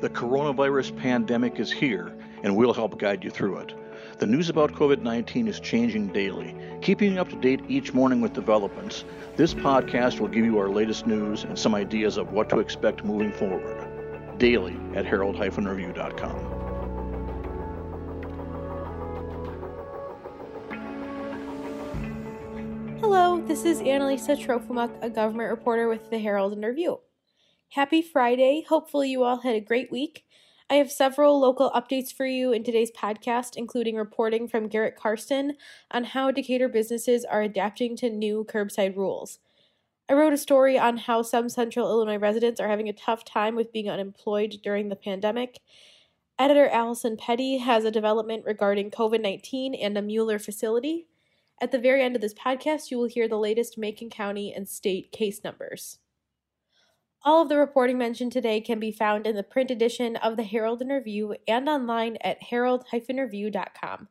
The coronavirus pandemic is here, and we'll help guide you through it. The news about COVID 19 is changing daily. Keeping you up to date each morning with developments, this podcast will give you our latest news and some ideas of what to expect moving forward. Daily at herald-review.com. Hello, this is Analisa Trofimuk, a government reporter with the Herald and Review. Happy Friday. Hopefully, you all had a great week. I have several local updates for you in today's podcast, including reporting from Garrett Karsten on how Decatur businesses are adapting to new curbside rules. I wrote a story on how some central Illinois residents are having a tough time with being unemployed during the pandemic. Editor Allison Petty has a development regarding COVID 19 and a Mueller facility. At the very end of this podcast, you will hear the latest Macon County and state case numbers. All of the reporting mentioned today can be found in the print edition of the Herald and Review and online at herald-review.com.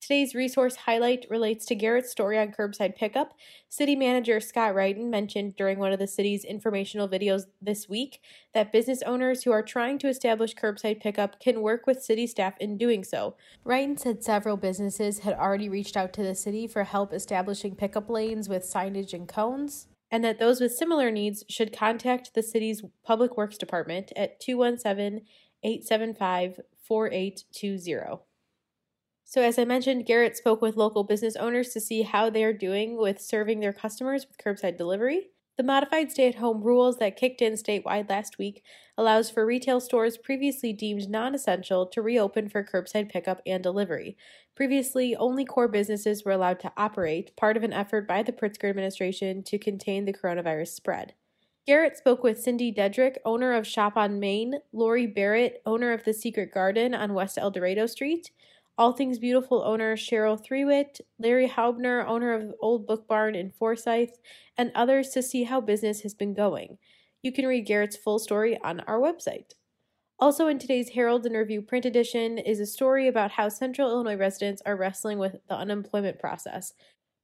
Today's resource highlight relates to Garrett's story on curbside pickup. City manager Scott Wrighton mentioned during one of the city's informational videos this week that business owners who are trying to establish curbside pickup can work with city staff in doing so. Wrighton said several businesses had already reached out to the city for help establishing pickup lanes with signage and cones, and that those with similar needs should contact the city's Public Works Department at 217 875 4820. So, as I mentioned, Garrett spoke with local business owners to see how they are doing with serving their customers with curbside delivery. The modified stay at home rules that kicked in statewide last week allows for retail stores previously deemed non essential to reopen for curbside pickup and delivery. Previously, only core businesses were allowed to operate, part of an effort by the Pritzker administration to contain the coronavirus spread. Garrett spoke with Cindy Dedrick, owner of Shop on Main, Lori Barrett, owner of The Secret Garden on West El Dorado Street, all Things Beautiful owner Cheryl Threewitt, Larry Haubner, owner of Old Book Barn in Forsyth, and others to see how business has been going. You can read Garrett's full story on our website. Also, in today's Herald and Review print edition is a story about how Central Illinois residents are wrestling with the unemployment process.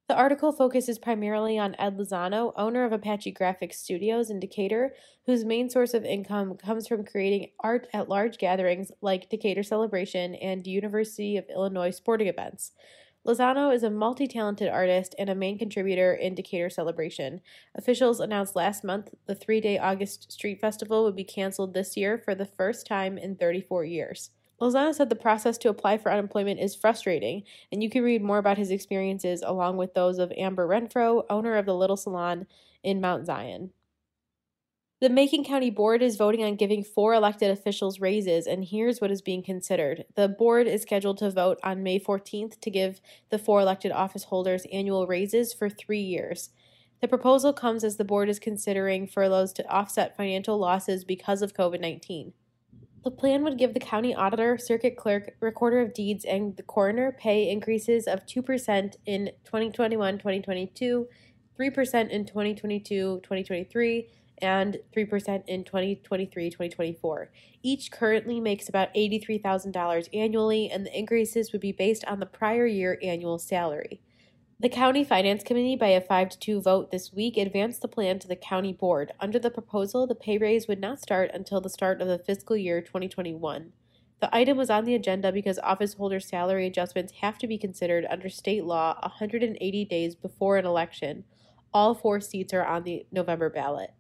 The article focuses primarily on Ed Lozano, owner of Apache Graphics Studios in Decatur, whose main source of income comes from creating art at large gatherings like Decatur Celebration and University of Illinois sporting events. Lozano is a multi talented artist and a main contributor in Decatur Celebration. Officials announced last month the three day August Street Festival would be canceled this year for the first time in 34 years. Lozano said the process to apply for unemployment is frustrating, and you can read more about his experiences along with those of Amber Renfro, owner of the Little Salon in Mount Zion. The Macon County Board is voting on giving four elected officials raises, and here's what is being considered. The board is scheduled to vote on May 14th to give the four elected office holders annual raises for three years. The proposal comes as the board is considering furloughs to offset financial losses because of COVID 19. The plan would give the county auditor, circuit clerk, recorder of deeds, and the coroner pay increases of 2% in 2021 2022, 3% in 2022 2023, and 3% in 2023 2024. Each currently makes about $83,000 annually, and the increases would be based on the prior year annual salary. The County Finance Committee, by a 5 to 2 vote this week, advanced the plan to the County Board. Under the proposal, the pay raise would not start until the start of the fiscal year 2021. The item was on the agenda because office holder salary adjustments have to be considered under state law 180 days before an election. All four seats are on the November ballot.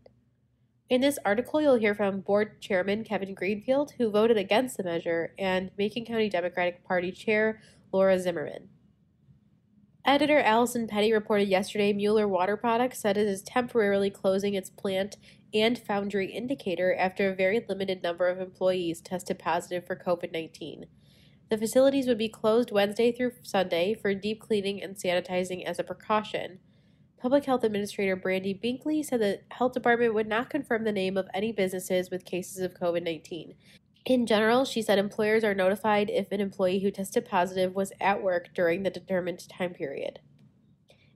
In this article, you'll hear from Board Chairman Kevin Greenfield, who voted against the measure, and Macon County Democratic Party Chair Laura Zimmerman. Editor Allison Petty reported yesterday Mueller Water Products said it is temporarily closing its plant and foundry in Decatur after a very limited number of employees tested positive for COVID 19. The facilities would be closed Wednesday through Sunday for deep cleaning and sanitizing as a precaution. Public Health Administrator Brandy Binkley said the health department would not confirm the name of any businesses with cases of COVID 19. In general, she said employers are notified if an employee who tested positive was at work during the determined time period.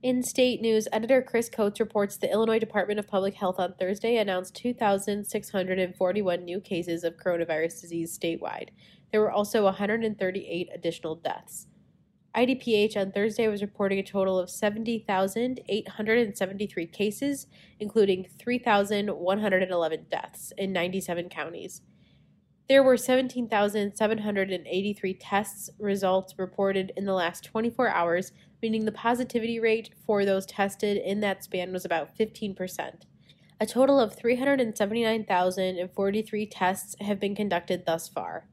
In state news, editor Chris Coates reports the Illinois Department of Public Health on Thursday announced 2,641 new cases of coronavirus disease statewide. There were also 138 additional deaths. IDPH on Thursday was reporting a total of 70,873 cases, including 3,111 deaths in 97 counties. There were 17,783 tests results reported in the last 24 hours, meaning the positivity rate for those tested in that span was about 15%. A total of 379,043 tests have been conducted thus far.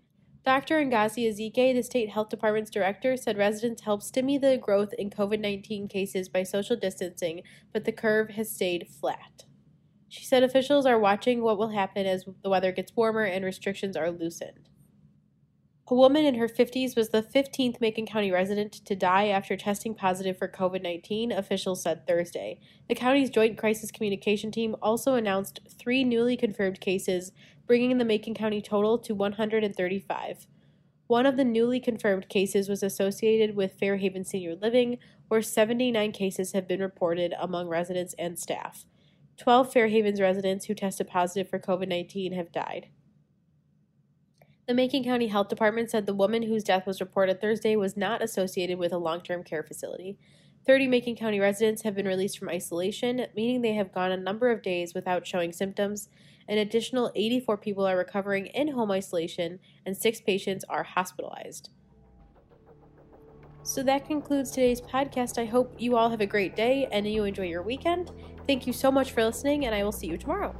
Dr. Ngozi Ezike, the state health department's director, said residents helped stimulate the growth in COVID 19 cases by social distancing, but the curve has stayed flat. She said officials are watching what will happen as the weather gets warmer and restrictions are loosened. A woman in her 50s was the 15th Macon County resident to die after testing positive for COVID 19, officials said Thursday. The county's Joint Crisis Communication Team also announced three newly confirmed cases, bringing the Macon County total to 135. One of the newly confirmed cases was associated with Fairhaven Senior Living, where 79 cases have been reported among residents and staff. 12 Fairhavens residents who tested positive for COVID 19 have died. The Macon County Health Department said the woman whose death was reported Thursday was not associated with a long term care facility. 30 Macon County residents have been released from isolation, meaning they have gone a number of days without showing symptoms. An additional 84 people are recovering in home isolation, and six patients are hospitalized. So that concludes today's podcast. I hope you all have a great day and you enjoy your weekend. Thank you so much for listening, and I will see you tomorrow.